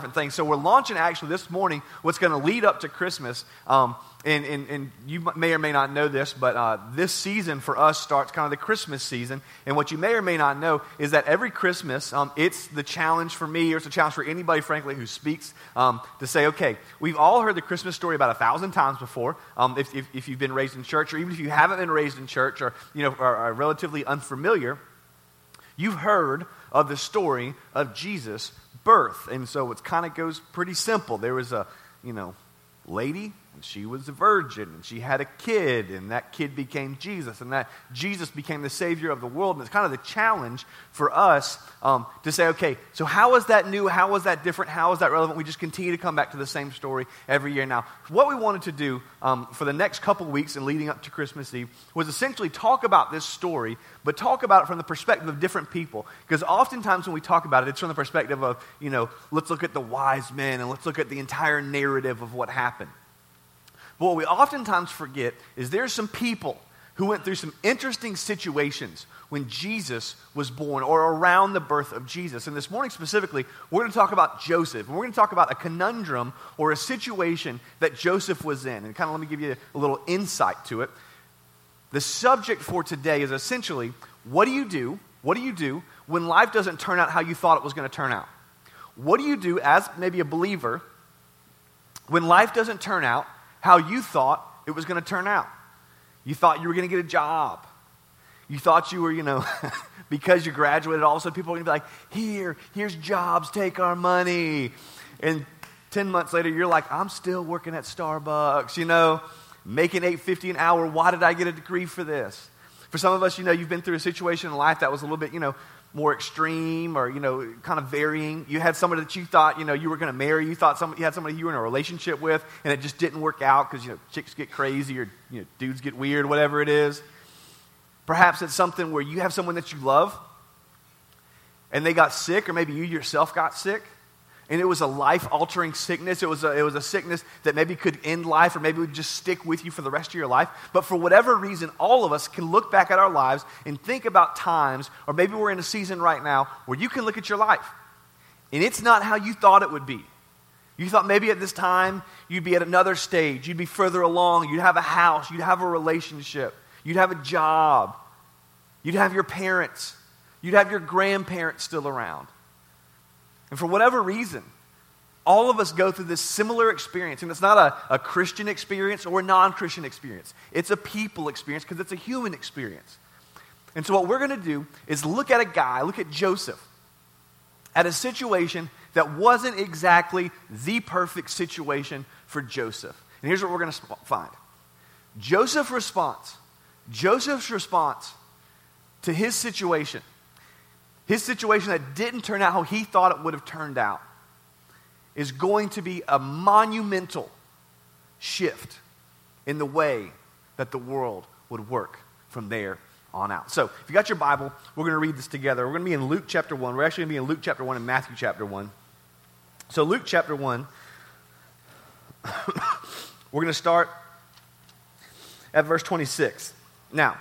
different things. So we're launching actually this morning what's going to lead up to Christmas. Um, and, and, and you may or may not know this, but uh, this season for us starts kind of the Christmas season. And what you may or may not know is that every Christmas, um, it's the challenge for me, or it's a challenge for anybody, frankly, who speaks, um, to say, okay, we've all heard the Christmas story about a thousand times before, um, if, if, if, you've been raised in church, or even if you haven't been raised in church, or you know, are, are relatively unfamiliar. You've heard of the story of Jesus' birth. And so it kind of goes pretty simple. There was a, you know, lady and she was a virgin, and she had a kid, and that kid became Jesus, and that Jesus became the Savior of the world. And it's kind of the challenge for us um, to say, okay, so how is that new? How is that different? How is that relevant? We just continue to come back to the same story every year. Now, what we wanted to do um, for the next couple weeks and leading up to Christmas Eve was essentially talk about this story, but talk about it from the perspective of different people. Because oftentimes when we talk about it, it's from the perspective of, you know, let's look at the wise men and let's look at the entire narrative of what happened. But what we oftentimes forget is there's some people who went through some interesting situations when Jesus was born or around the birth of Jesus. And this morning specifically, we're going to talk about Joseph. And we're going to talk about a conundrum or a situation that Joseph was in. And kind of let me give you a little insight to it. The subject for today is essentially what do you do? What do you do when life doesn't turn out how you thought it was going to turn out? What do you do as maybe a believer when life doesn't turn out how you thought it was going to turn out. You thought you were going to get a job. You thought you were, you know, because you graduated, all of a sudden people are going to be like, here, here's jobs, take our money. And 10 months later, you're like, I'm still working at Starbucks, you know, making 850 an hour. Why did I get a degree for this? For some of us, you know, you've been through a situation in life that was a little bit, you know, more extreme or, you know, kind of varying. You had somebody that you thought, you know, you were going to marry. You thought somebody, you had somebody you were in a relationship with, and it just didn't work out because, you know, chicks get crazy or, you know, dudes get weird, whatever it is. Perhaps it's something where you have someone that you love and they got sick, or maybe you yourself got sick and it was a life altering sickness. It was, a, it was a sickness that maybe could end life or maybe would just stick with you for the rest of your life. But for whatever reason, all of us can look back at our lives and think about times, or maybe we're in a season right now where you can look at your life and it's not how you thought it would be. You thought maybe at this time you'd be at another stage, you'd be further along, you'd have a house, you'd have a relationship, you'd have a job, you'd have your parents, you'd have your grandparents still around. And for whatever reason, all of us go through this similar experience. And it's not a, a Christian experience or a non Christian experience, it's a people experience because it's a human experience. And so, what we're going to do is look at a guy, look at Joseph, at a situation that wasn't exactly the perfect situation for Joseph. And here's what we're going to find Joseph's response, Joseph's response to his situation his situation that didn't turn out how he thought it would have turned out is going to be a monumental shift in the way that the world would work from there on out. So, if you got your Bible, we're going to read this together. We're going to be in Luke chapter 1. We're actually going to be in Luke chapter 1 and Matthew chapter 1. So, Luke chapter 1, we're going to start at verse 26. Now,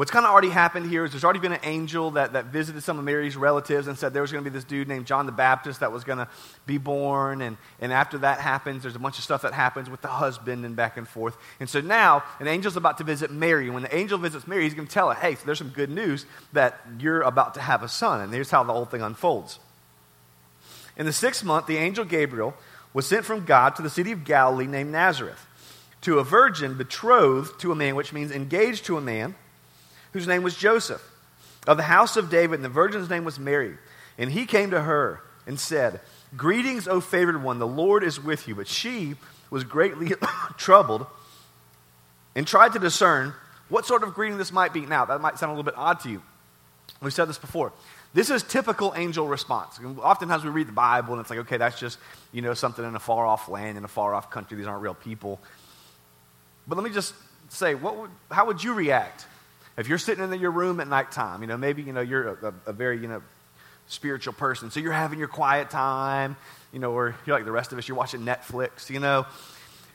What's kind of already happened here is there's already been an angel that, that visited some of Mary's relatives and said there was going to be this dude named John the Baptist that was going to be born. And, and after that happens, there's a bunch of stuff that happens with the husband and back and forth. And so now an angel's about to visit Mary. And when the angel visits Mary, he's going to tell her, hey, so there's some good news that you're about to have a son. And here's how the whole thing unfolds. In the sixth month, the angel Gabriel was sent from God to the city of Galilee named Nazareth to a virgin betrothed to a man, which means engaged to a man whose name was Joseph, of the house of David, and the virgin's name was Mary. And he came to her and said, Greetings, O favored one, the Lord is with you. But she was greatly troubled and tried to discern what sort of greeting this might be. Now, that might sound a little bit odd to you. We've said this before. This is typical angel response. Oftentimes we read the Bible and it's like, okay, that's just, you know, something in a far off land, in a far off country. These aren't real people. But let me just say, what would, how would you react if you're sitting in your room at nighttime, you know, maybe, you know, you're a, a very, you know, spiritual person. So you're having your quiet time, you know, or you're like the rest of us, you're watching Netflix, you know,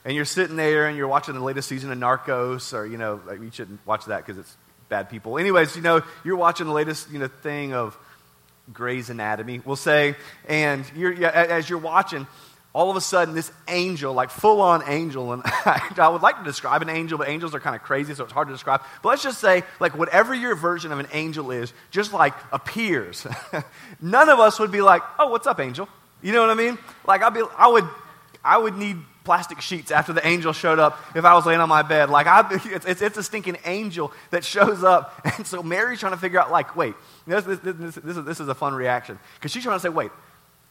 and you're sitting there and you're watching the latest season of Narcos, or, you know, like, you shouldn't watch that because it's bad people. Anyways, you know, you're watching the latest, you know, thing of Grey's Anatomy, we'll say, and you're, as you're watching, all of a sudden this angel, like full on angel, and I would like to describe an angel, but angels are kind of crazy, so it's hard to describe. But let's just say, like, whatever your version of an angel is, just like appears. None of us would be like, oh, what's up, angel? You know what I mean? Like, I'd be, I would, I would need plastic sheets after the angel showed up if I was laying on my bed. Like, I, it's, it's, it's a stinking angel that shows up. And so Mary's trying to figure out, like, wait, this, this, this, this is, this is a fun reaction. Because she's trying to say, wait,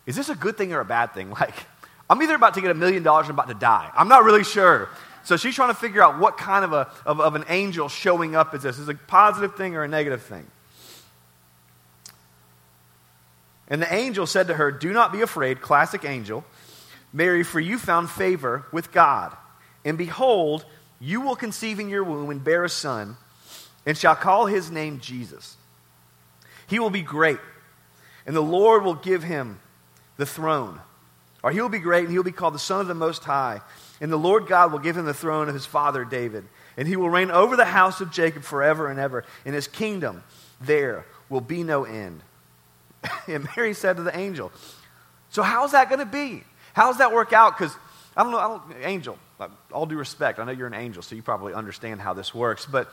is this a good thing or a bad thing? Like, I'm either about to get a million dollars or I'm about to die. I'm not really sure. So she's trying to figure out what kind of, a, of, of an angel showing up is this. Is it a positive thing or a negative thing? And the angel said to her, Do not be afraid, classic angel, Mary, for you found favor with God. And behold, you will conceive in your womb and bear a son, and shall call his name Jesus. He will be great, and the Lord will give him the throne or he will be great, and he will be called the Son of the Most High. And the Lord God will give him the throne of his father David. And he will reign over the house of Jacob forever and ever. And his kingdom there will be no end. and Mary said to the angel, So how's that going to be? How's that work out? Because I don't know, I don't, angel, all due respect, I know you're an angel, so you probably understand how this works. But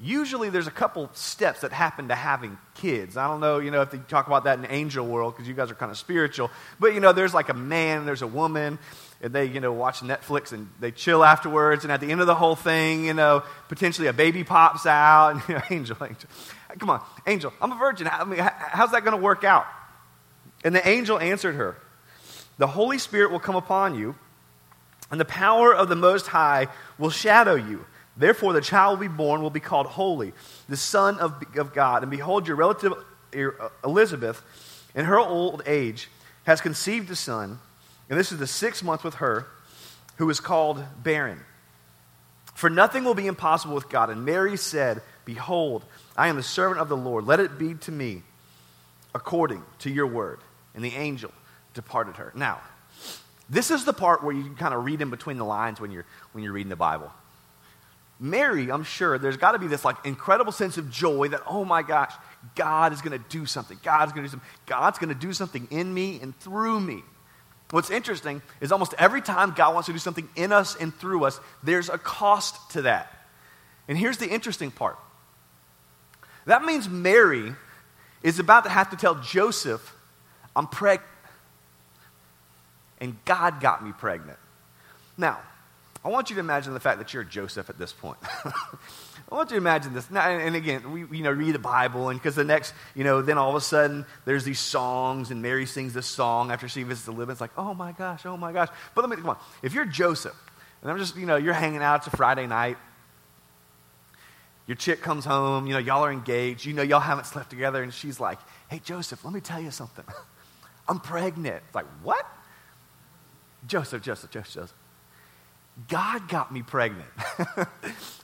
usually there's a couple steps that happen to having kids. I don't know, you know, if they talk about that in angel world because you guys are kind of spiritual. But you know, there's like a man, and there's a woman, and they, you know, watch Netflix and they chill afterwards. And at the end of the whole thing, you know, potentially a baby pops out. And, you know, angel, angel, come on, angel, I'm a virgin. I mean, how's that going to work out? And the angel answered her, "The Holy Spirit will come upon you, and the power of the Most High will shadow you." Therefore, the child will be born will be called Holy, the Son of, of God. And behold, your relative uh, Elizabeth, in her old age, has conceived a son. And this is the sixth month with her, who is called barren. For nothing will be impossible with God. And Mary said, Behold, I am the servant of the Lord. Let it be to me according to your word. And the angel departed her. Now, this is the part where you can kind of read in between the lines when you're, when you're reading the Bible. Mary, I'm sure, there's got to be this like incredible sense of joy that, oh my gosh, God is going to do something. God's going to do something. God's going to do something in me and through me. What's interesting is almost every time God wants to do something in us and through us, there's a cost to that. And here's the interesting part that means Mary is about to have to tell Joseph, I'm pregnant. And God got me pregnant. Now, I want you to imagine the fact that you're Joseph at this point. I want you to imagine this. Now, and again, we you know read the Bible, and because the next, you know, then all of a sudden there's these songs, and Mary sings this song after she visits the living. It's like, oh my gosh, oh my gosh. But let me come on. If you're Joseph, and I'm just, you know, you're hanging out. It's a Friday night. Your chick comes home. You know, y'all are engaged. You know, y'all haven't slept together, and she's like, hey Joseph, let me tell you something. I'm pregnant. It's like what? Joseph, Joseph, Joseph, Joseph. God got me pregnant. I'd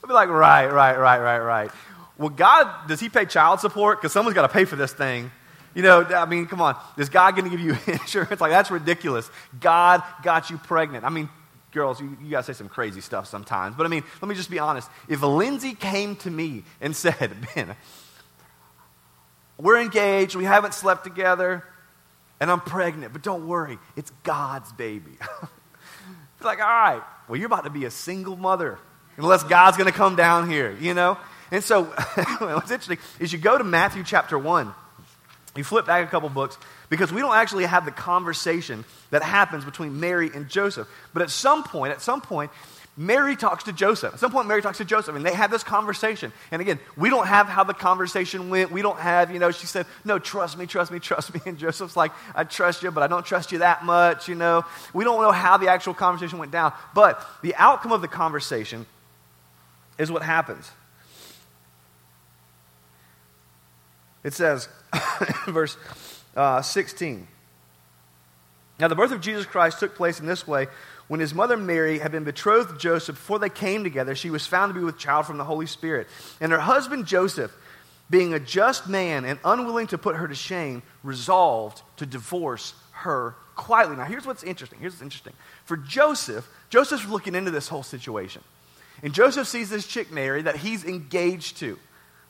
be like, right, right, right, right, right. Well, God, does He pay child support? Because someone's got to pay for this thing. You know, I mean, come on. Is God going to give you insurance? Like, that's ridiculous. God got you pregnant. I mean, girls, you, you to say some crazy stuff sometimes. But I mean, let me just be honest. If Lindsay came to me and said, Ben, we're engaged, we haven't slept together, and I'm pregnant, but don't worry, it's God's baby. It's like, all right, well, you're about to be a single mother unless God's going to come down here, you know? And so, what's interesting is you go to Matthew chapter 1, you flip back a couple books, because we don't actually have the conversation that happens between Mary and Joseph. But at some point, at some point, Mary talks to Joseph. At some point, Mary talks to Joseph, and they have this conversation. And again, we don't have how the conversation went. We don't have, you know, she said, No, trust me, trust me, trust me. And Joseph's like, I trust you, but I don't trust you that much, you know. We don't know how the actual conversation went down. But the outcome of the conversation is what happens. It says, verse uh, 16. Now, the birth of Jesus Christ took place in this way when his mother Mary had been betrothed to Joseph, before they came together, she was found to be with child from the Holy Spirit. And her husband Joseph, being a just man and unwilling to put her to shame, resolved to divorce her quietly. Now, here's what's interesting. Here's what's interesting. For Joseph, Joseph's looking into this whole situation. And Joseph sees this chick Mary that he's engaged to.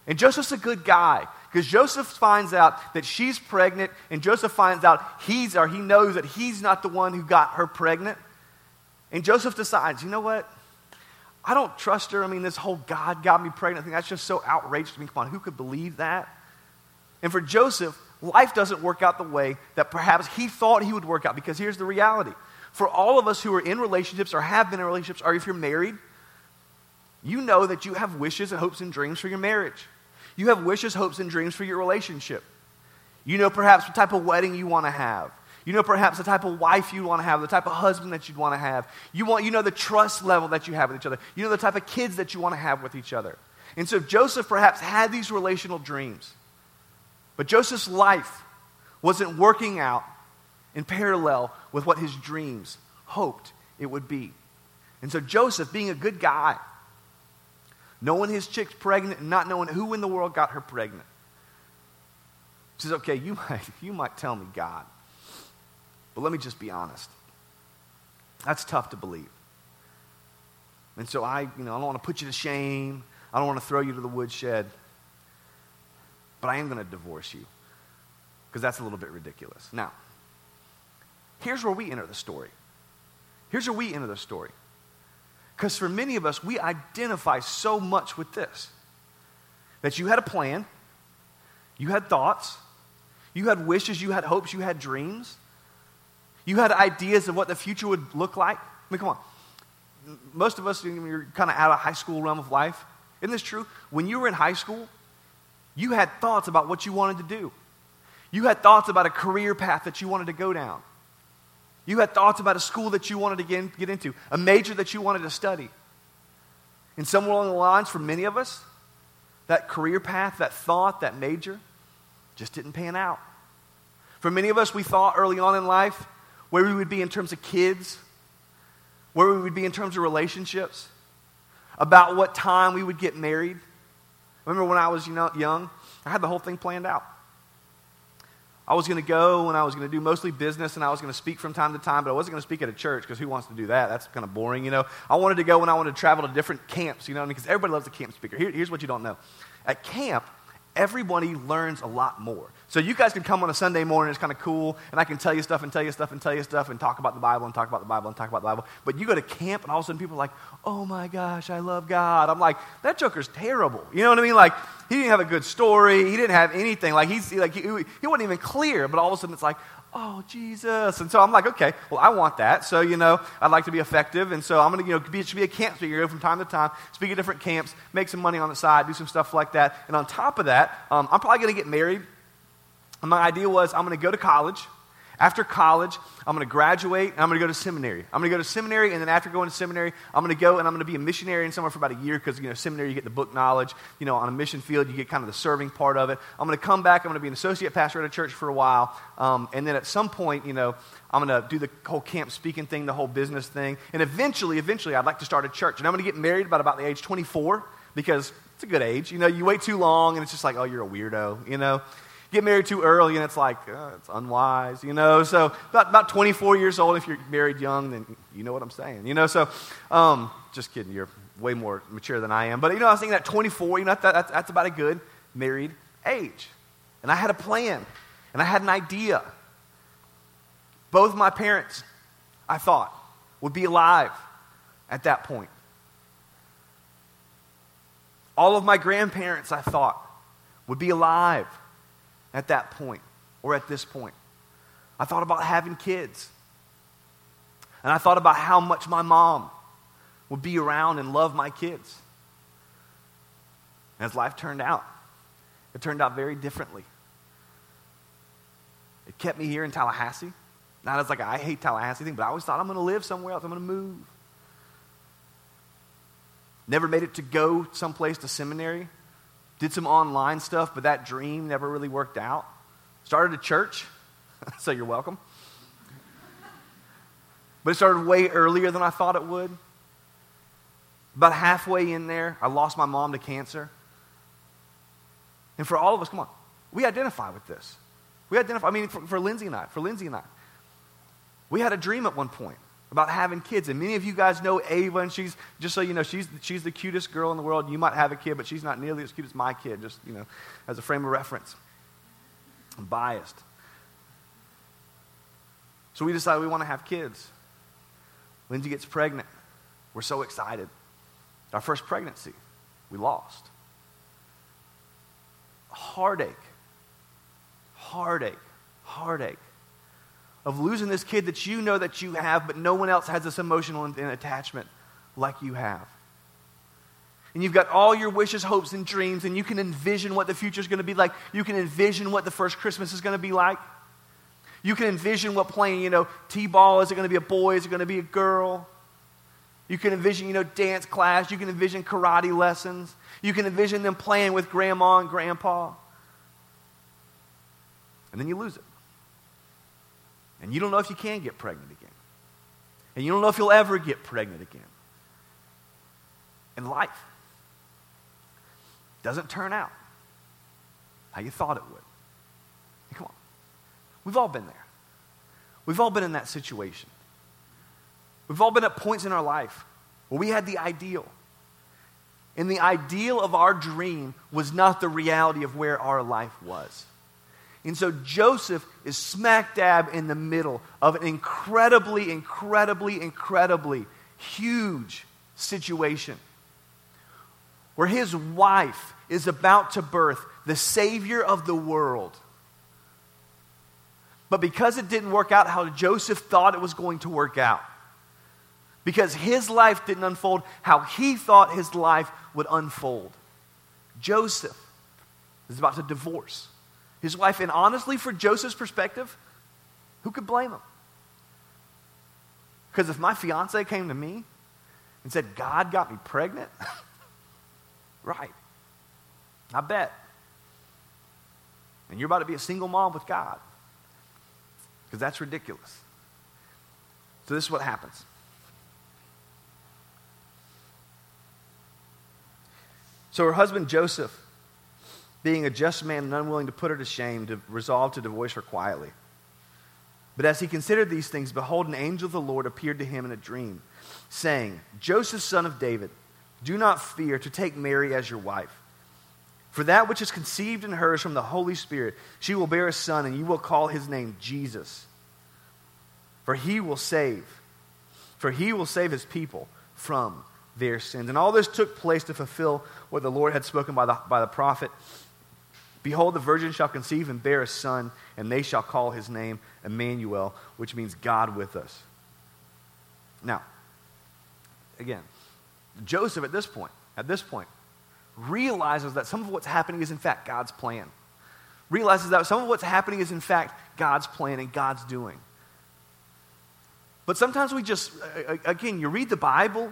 And Joseph's a good guy because Joseph finds out that she's pregnant, and Joseph finds out he's or he knows that he's not the one who got her pregnant. And Joseph decides, you know what? I don't trust her. I mean, this whole God got me pregnant thing, that's just so outrageous to me. Come on, who could believe that? And for Joseph, life doesn't work out the way that perhaps he thought he would work out because here's the reality. For all of us who are in relationships or have been in relationships, or if you're married, you know that you have wishes and hopes and dreams for your marriage. You have wishes, hopes, and dreams for your relationship. You know perhaps what type of wedding you want to have. You know perhaps the type of wife you want to have, the type of husband that you'd want to have. You, want, you know the trust level that you have with each other. You know the type of kids that you want to have with each other. And so Joseph perhaps had these relational dreams. But Joseph's life wasn't working out in parallel with what his dreams hoped it would be. And so Joseph, being a good guy, knowing his chick's pregnant and not knowing who in the world got her pregnant. Says, okay, you might, you might tell me God, but let me just be honest. That's tough to believe. And so I, you know, I don't want to put you to shame. I don't want to throw you to the woodshed. But I am going to divorce you because that's a little bit ridiculous. Now, here's where we enter the story. Here's where we enter the story. Because for many of us, we identify so much with this that you had a plan, you had thoughts, you had wishes, you had hopes, you had dreams, you had ideas of what the future would look like. I mean, come on. Most of us, you're kind of out of high school realm of life. Isn't this true? When you were in high school, you had thoughts about what you wanted to do. You had thoughts about a career path that you wanted to go down. You had thoughts about a school that you wanted to get, get into, a major that you wanted to study. And somewhere along the lines, for many of us, that career path, that thought, that major, just didn't pan out. For many of us, we thought early on in life where we would be in terms of kids, where we would be in terms of relationships, about what time we would get married. Remember when I was you know, young? I had the whole thing planned out. I was going to go and I was going to do mostly business and I was going to speak from time to time, but I wasn't going to speak at a church because who wants to do that? That's kind of boring, you know. I wanted to go when I wanted to travel to different camps, you know, because everybody loves a camp speaker. Here, here's what you don't know. At camp, everybody learns a lot more. So you guys can come on a Sunday morning, it's kind of cool, and I can tell you stuff and tell you stuff and tell you stuff and talk about the Bible and talk about the Bible and talk about the Bible. But you go to camp and all of a sudden people are like, oh my gosh, I love God. I'm like, that joker's terrible. You know what I mean? Like, he didn't have a good story. He didn't have anything. Like, he's, like he, he wasn't even clear, but all of a sudden it's like, oh, Jesus. And so I'm like, okay, well, I want that. So, you know, I'd like to be effective. And so I'm going to, you know, be, should be a camp speaker, go from time to time, speak at different camps, make some money on the side, do some stuff like that. And on top of that, um, I'm probably going to get married. And my idea was I'm going to go to college. After college, I'm going to graduate and I'm going to go to seminary. I'm going to go to seminary, and then after going to seminary, I'm going to go and I'm going to be a missionary in somewhere for about a year because, you know, seminary, you get the book knowledge. You know, on a mission field, you get kind of the serving part of it. I'm going to come back. I'm going to be an associate pastor at a church for a while. Um, and then at some point, you know, I'm going to do the whole camp speaking thing, the whole business thing. And eventually, eventually, I'd like to start a church. And I'm going to get married about, about the age 24 because it's a good age. You know, you wait too long and it's just like, oh, you're a weirdo, you know get married too early and it's like, uh, it's unwise, you know. So about, about 24 years old, if you're married young, then you know what I'm saying, you know. So um, just kidding, you're way more mature than I am. But, you know, I was thinking that 24, you know, that, that's, that's about a good married age. And I had a plan and I had an idea. Both my parents, I thought, would be alive at that point. All of my grandparents, I thought, would be alive at that point or at this point. I thought about having kids. And I thought about how much my mom would be around and love my kids. As life turned out, it turned out very differently. It kept me here in Tallahassee. Not as like I hate Tallahassee thing, but I always thought I'm going to live somewhere else. I'm going to move. Never made it to go someplace to seminary. Did some online stuff, but that dream never really worked out. Started a church, so you're welcome. But it started way earlier than I thought it would. About halfway in there, I lost my mom to cancer. And for all of us, come on, we identify with this. We identify, I mean, for, for Lindsay and I, for Lindsay and I, we had a dream at one point. About having kids. And many of you guys know Ava, and she's, just so you know, she's, she's the cutest girl in the world. You might have a kid, but she's not nearly as cute as my kid, just, you know, as a frame of reference. I'm biased. So we decide we want to have kids. Lindsay gets pregnant. We're so excited. Our first pregnancy, we lost. Heartache, heartache, heartache of losing this kid that you know that you have, but no one else has this emotional attachment like you have. And you've got all your wishes, hopes, and dreams, and you can envision what the future is going to be like. You can envision what the first Christmas is going to be like. You can envision what playing, you know, T ball is it going to be a boy? Is it going to be a girl? You can envision, you know, dance class. You can envision karate lessons. You can envision them playing with grandma and grandpa. And then you lose it. And you don't know if you can get pregnant again. And you don't know if you'll ever get pregnant again. And life doesn't turn out how you thought it would. Come on. We've all been there. We've all been in that situation. We've all been at points in our life where we had the ideal. And the ideal of our dream was not the reality of where our life was. And so Joseph is smack dab in the middle of an incredibly, incredibly, incredibly huge situation where his wife is about to birth the Savior of the world. But because it didn't work out how Joseph thought it was going to work out, because his life didn't unfold how he thought his life would unfold, Joseph is about to divorce his wife. And honestly, for Joseph's perspective, who could blame him? Because if my fiance came to me and said, God got me pregnant, right, I bet. And you're about to be a single mom with God. Because that's ridiculous. So, this is what happens. So, her husband Joseph being a just man and unwilling to put her to shame, to resolve to divorce her quietly. But as he considered these things, behold, an angel of the Lord appeared to him in a dream, saying, Joseph, son of David, do not fear to take Mary as your wife. For that which is conceived in her is from the Holy Spirit. She will bear a son, and you will call his name Jesus. For he will save, for he will save his people from their sins. And all this took place to fulfill what the Lord had spoken by the, by the prophet. Behold, the virgin shall conceive and bear a son, and they shall call his name Emmanuel, which means God with us. Now, again, Joseph at this point, at this point, realizes that some of what's happening is in fact God's plan. Realizes that some of what's happening is in fact God's plan and God's doing. But sometimes we just, again, you read the Bible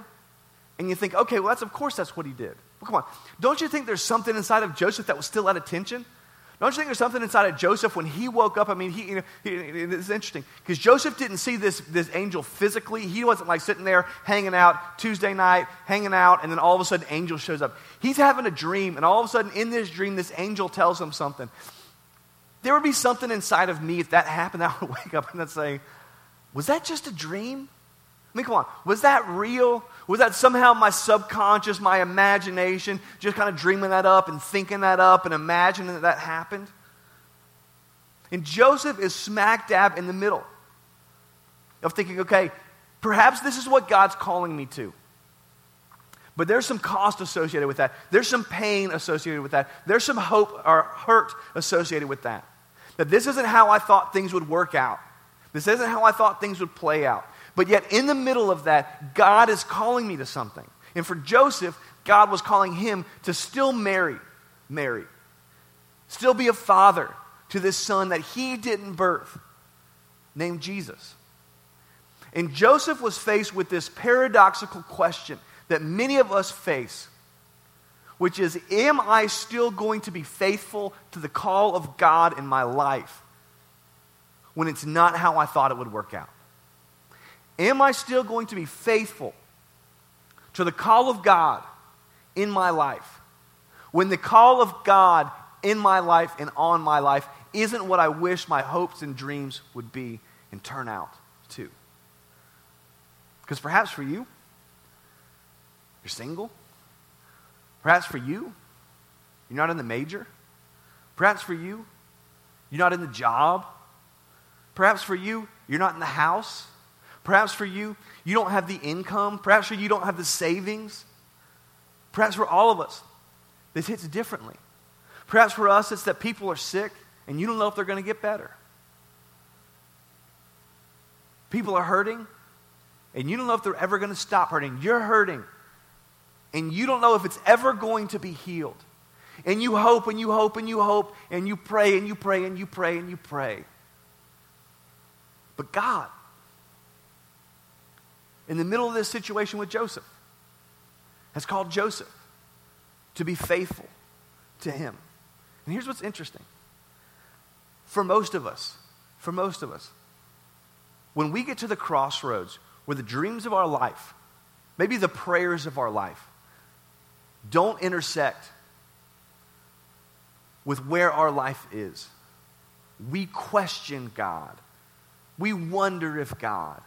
and you think, okay, well, that's of course that's what he did. Well, come on. Don't you think there's something inside of Joseph that was still at attention? Don't you think there's something inside of Joseph when he woke up? I mean, he, you know, he, it's interesting because Joseph didn't see this, this angel physically. He wasn't like sitting there hanging out Tuesday night, hanging out, and then all of a sudden, angel shows up. He's having a dream, and all of a sudden, in this dream, this angel tells him something. There would be something inside of me if that happened. I would wake up and I'd say, Was that just a dream? I mean, come on. Was that real? Was that somehow my subconscious, my imagination, just kind of dreaming that up and thinking that up and imagining that that happened? And Joseph is smack dab in the middle of thinking, okay, perhaps this is what God's calling me to. But there's some cost associated with that. There's some pain associated with that. There's some hope or hurt associated with that. That this isn't how I thought things would work out. This isn't how I thought things would play out. But yet, in the middle of that, God is calling me to something. And for Joseph, God was calling him to still marry Mary, still be a father to this son that he didn't birth, named Jesus. And Joseph was faced with this paradoxical question that many of us face, which is Am I still going to be faithful to the call of God in my life when it's not how I thought it would work out? Am I still going to be faithful to the call of God in my life when the call of God in my life and on my life isn't what I wish my hopes and dreams would be and turn out to? Because perhaps for you, you're single. Perhaps for you, you're not in the major. Perhaps for you, you're not in the job. Perhaps for you, you're not in the house. Perhaps for you, you don't have the income. Perhaps for you, you don't have the savings. Perhaps for all of us, this hits differently. Perhaps for us, it's that people are sick and you don't know if they're going to get better. People are hurting and you don't know if they're ever going to stop hurting. You're hurting and you don't know if it's ever going to be healed. And you hope and you hope and you hope and you pray and you pray and you pray and you pray. But God, in the middle of this situation with Joseph, has called Joseph to be faithful to him. And here's what's interesting. For most of us, for most of us, when we get to the crossroads where the dreams of our life, maybe the prayers of our life, don't intersect with where our life is, we question God. We wonder if God.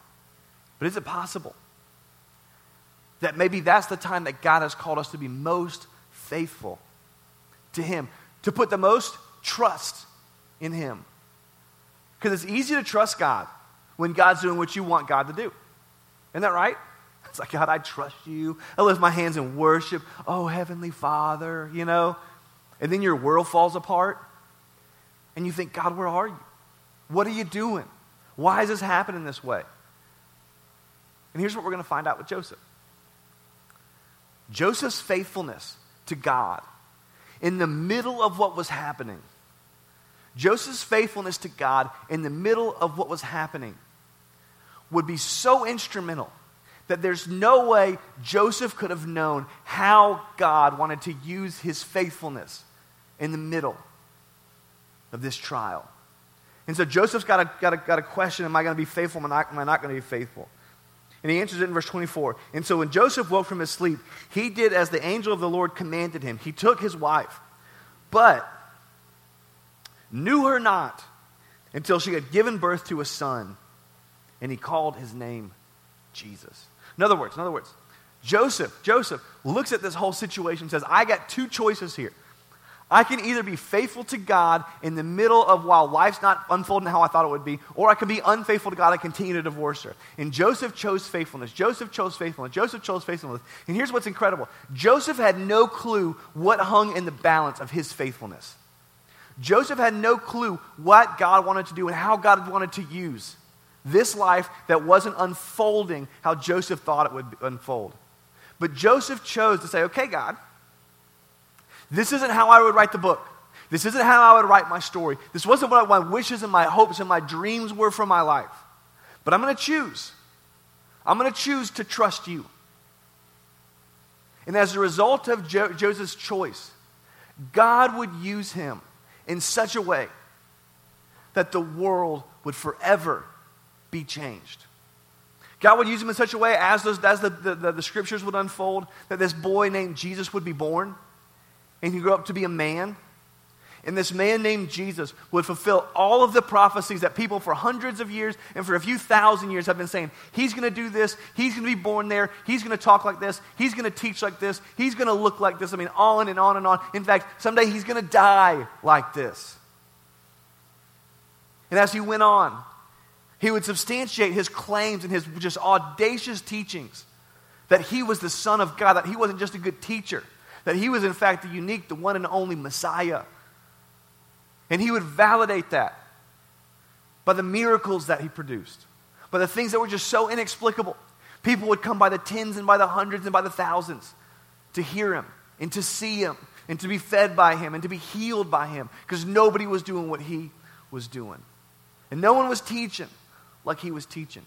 But is it possible that maybe that's the time that God has called us to be most faithful to Him, to put the most trust in Him? Because it's easy to trust God when God's doing what you want God to do. Isn't that right? It's like, God, I trust you. I lift my hands in worship. Oh, Heavenly Father, you know. And then your world falls apart. And you think, God, where are you? What are you doing? Why is this happening this way? And here's what we're going to find out with Joseph Joseph's faithfulness to God in the middle of what was happening. Joseph's faithfulness to God in the middle of what was happening would be so instrumental that there's no way Joseph could have known how God wanted to use his faithfulness in the middle of this trial. And so Joseph's got a, got a, got a question Am I going to be faithful? Am I not, am I not going to be faithful? And he answers it in verse 24. And so when Joseph woke from his sleep, he did as the angel of the Lord commanded him. He took his wife, but knew her not until she had given birth to a son, and he called his name Jesus. In other words, in other words, Joseph, Joseph looks at this whole situation and says, I got two choices here. I can either be faithful to God in the middle of while life's not unfolding how I thought it would be, or I can be unfaithful to God and continue to divorce her. And Joseph chose faithfulness. Joseph chose faithfulness. Joseph chose faithfulness. And here's what's incredible Joseph had no clue what hung in the balance of his faithfulness. Joseph had no clue what God wanted to do and how God wanted to use this life that wasn't unfolding how Joseph thought it would unfold. But Joseph chose to say, okay, God, this isn't how I would write the book. This isn't how I would write my story. This wasn't what my wishes and my hopes and my dreams were for my life. But I'm going to choose. I'm going to choose to trust you. And as a result of jo- Joseph's choice, God would use him in such a way that the world would forever be changed. God would use him in such a way as, those, as the, the, the, the scriptures would unfold that this boy named Jesus would be born and he grew up to be a man. And this man named Jesus would fulfill all of the prophecies that people for hundreds of years and for a few thousand years have been saying. He's going to do this. He's going to be born there. He's going to talk like this. He's going to teach like this. He's going to look like this. I mean, on and on and on. In fact, someday he's going to die like this. And as he went on, he would substantiate his claims and his just audacious teachings that he was the Son of God, that he wasn't just a good teacher, that he was, in fact, the unique, the one and only Messiah. And he would validate that by the miracles that he produced, by the things that were just so inexplicable. People would come by the tens and by the hundreds and by the thousands to hear him and to see him and to be fed by him and to be healed by him because nobody was doing what he was doing. And no one was teaching like he was teaching.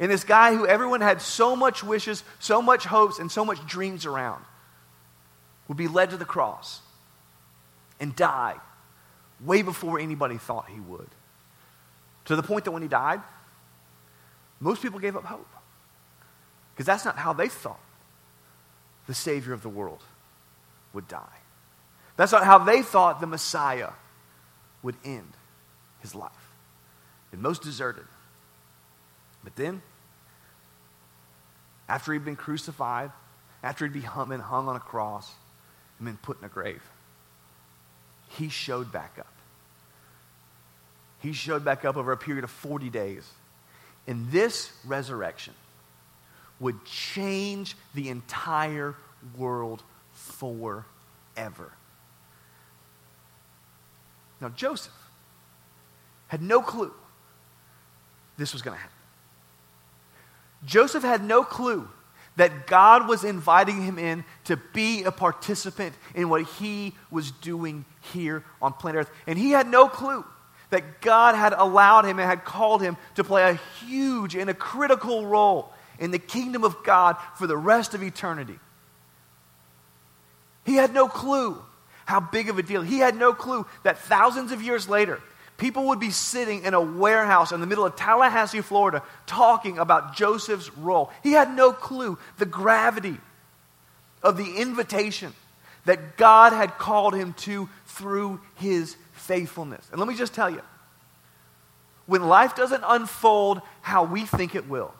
And this guy who everyone had so much wishes, so much hopes, and so much dreams around would be led to the cross and die way before anybody thought he would. To the point that when he died, most people gave up hope. Because that's not how they thought the Savior of the world would die. That's not how they thought the Messiah would end his life. And most deserted. But then, after he'd been crucified, after he'd been hung on a cross, and been put in a grave. He showed back up. He showed back up over a period of 40 days. And this resurrection would change the entire world forever. Now, Joseph had no clue this was going to happen. Joseph had no clue that God was inviting him in to be a participant in what he was doing here on planet Earth. And he had no clue that God had allowed him and had called him to play a huge and a critical role in the kingdom of God for the rest of eternity. He had no clue how big of a deal. He had no clue that thousands of years later, people would be sitting in a warehouse in the middle of Tallahassee, Florida, talking about Joseph's role. He had no clue the gravity of the invitation that God had called him to through his faithfulness. And let me just tell you when life doesn't unfold how we think it will,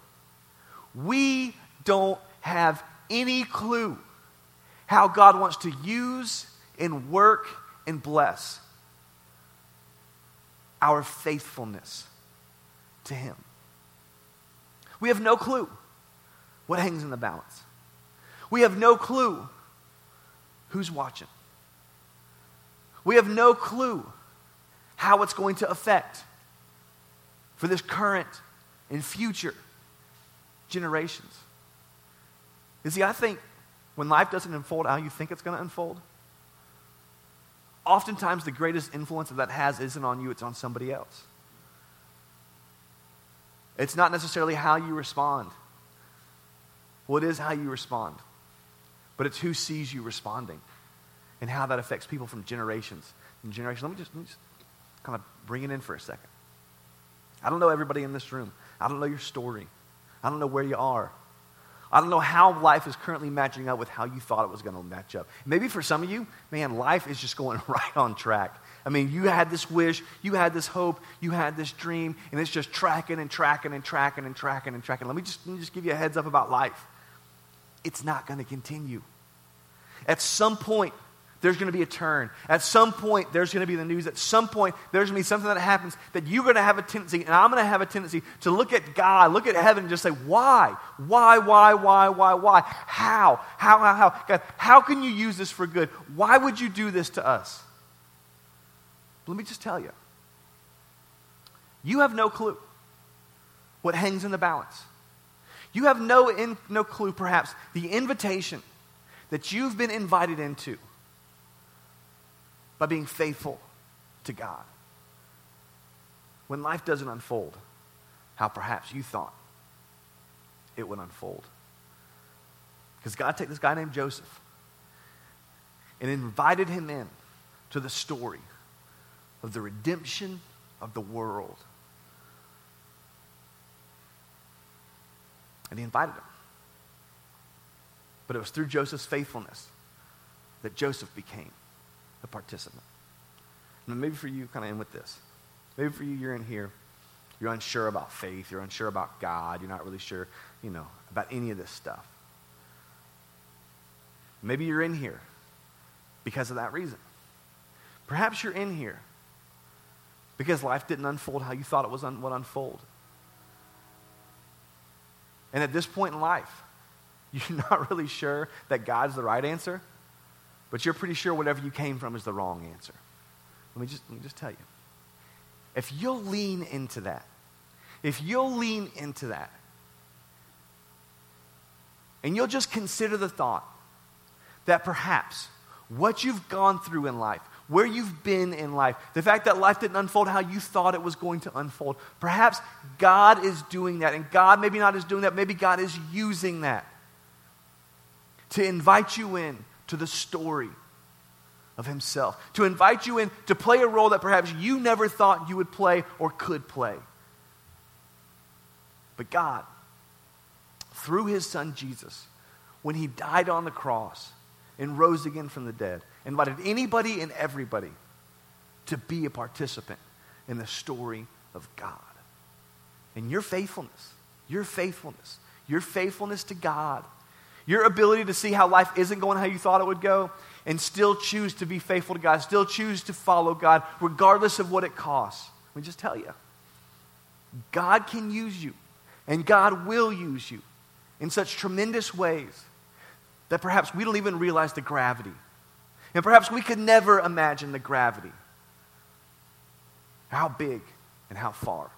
we don't have any clue how God wants to use and work and bless our faithfulness to Him. We have no clue what hangs in the balance. We have no clue who's watching. We have no clue how it's going to affect for this current and future generations. You see, I think when life doesn't unfold how you think it's going to unfold, oftentimes the greatest influence that that has isn't on you, it's on somebody else. It's not necessarily how you respond. Well, it is how you respond, but it's who sees you responding and how that affects people from generations and generations. Let me just, let me just kind of bring it in for a second. I don't know everybody in this room. I don't know your story. I don't know where you are. I don't know how life is currently matching up with how you thought it was going to match up. Maybe for some of you, man, life is just going right on track. I mean, you had this wish, you had this hope, you had this dream, and it's just tracking and tracking and tracking and tracking and tracking. Let me just, let me just give you a heads up about life. It's not going to continue. At some point, there's going to be a turn. At some point, there's going to be the news. At some point, there's going to be something that happens that you're going to have a tendency, and I'm going to have a tendency to look at God, look at heaven, and just say, why? Why, why, why, why, why? How? How, how, how? God, how can you use this for good? Why would you do this to us? Let me just tell you. You have no clue what hangs in the balance. You have no, in, no clue, perhaps, the invitation that you've been invited into by being faithful to God. When life doesn't unfold, how perhaps you thought it would unfold. Because God took this guy named Joseph and invited him in to the story of the redemption of the world. And he invited him. But it was through Joseph's faithfulness that Joseph became a participant. And maybe for you, kind of end with this. Maybe for you, you're in here, you're unsure about faith, you're unsure about God, you're not really sure, you know, about any of this stuff. Maybe you're in here because of that reason. Perhaps you're in here because life didn't unfold how you thought it was un- would unfold. And at this point in life, you're not really sure that God's the right answer but you're pretty sure whatever you came from is the wrong answer. Let me just, let me just tell you. If you'll lean into that, if you'll lean into that, and you'll just consider the thought that perhaps what you've gone through in life, where you've been in life, the fact that life didn't unfold how you thought it was going to unfold, perhaps God is doing that. And God maybe not is doing that, maybe God is using that to invite you in to the story of himself, to invite you in to play a role that perhaps you never thought you would play or could play. But God, through his son Jesus, when he died on the cross and rose again from the dead, invited anybody and everybody to be a participant in the story of God. And your faithfulness, your faithfulness, your faithfulness to God, your ability to see how life isn't going how you thought it would go, and still choose to be faithful to God, still choose to follow God, regardless of what it costs. Let me just tell you God can use you, and God will use you in such tremendous ways that perhaps we don't even realize the gravity. And perhaps we could never imagine the gravity. How big and how far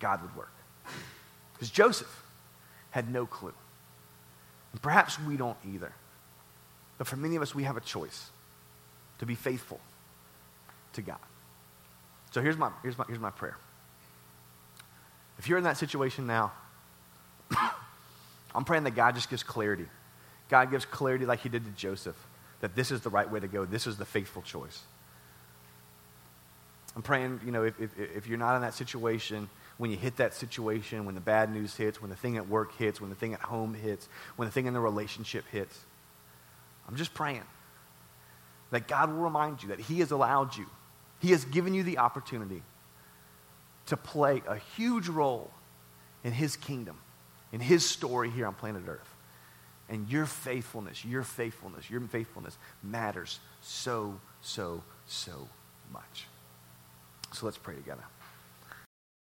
God would work. Because Joseph had no clue. And perhaps we don't either. But for many of us, we have a choice to be faithful to God. So here's my, here's my, here's my prayer. If you're in that situation now, I'm praying that God just gives clarity. God gives clarity like he did to Joseph, that this is the right way to go. This is the faithful choice. I'm praying, you know, if, if, if, you're not in that situation, when you hit that situation, when the bad news hits, when the thing at work hits, when the thing at home hits, when the thing in the relationship hits, I'm just praying that God will remind you that He has allowed you, He has given you the opportunity to play a huge role in His kingdom, in His story here on planet Earth. And your faithfulness, your faithfulness, your faithfulness matters so, so, so much. So let's pray together.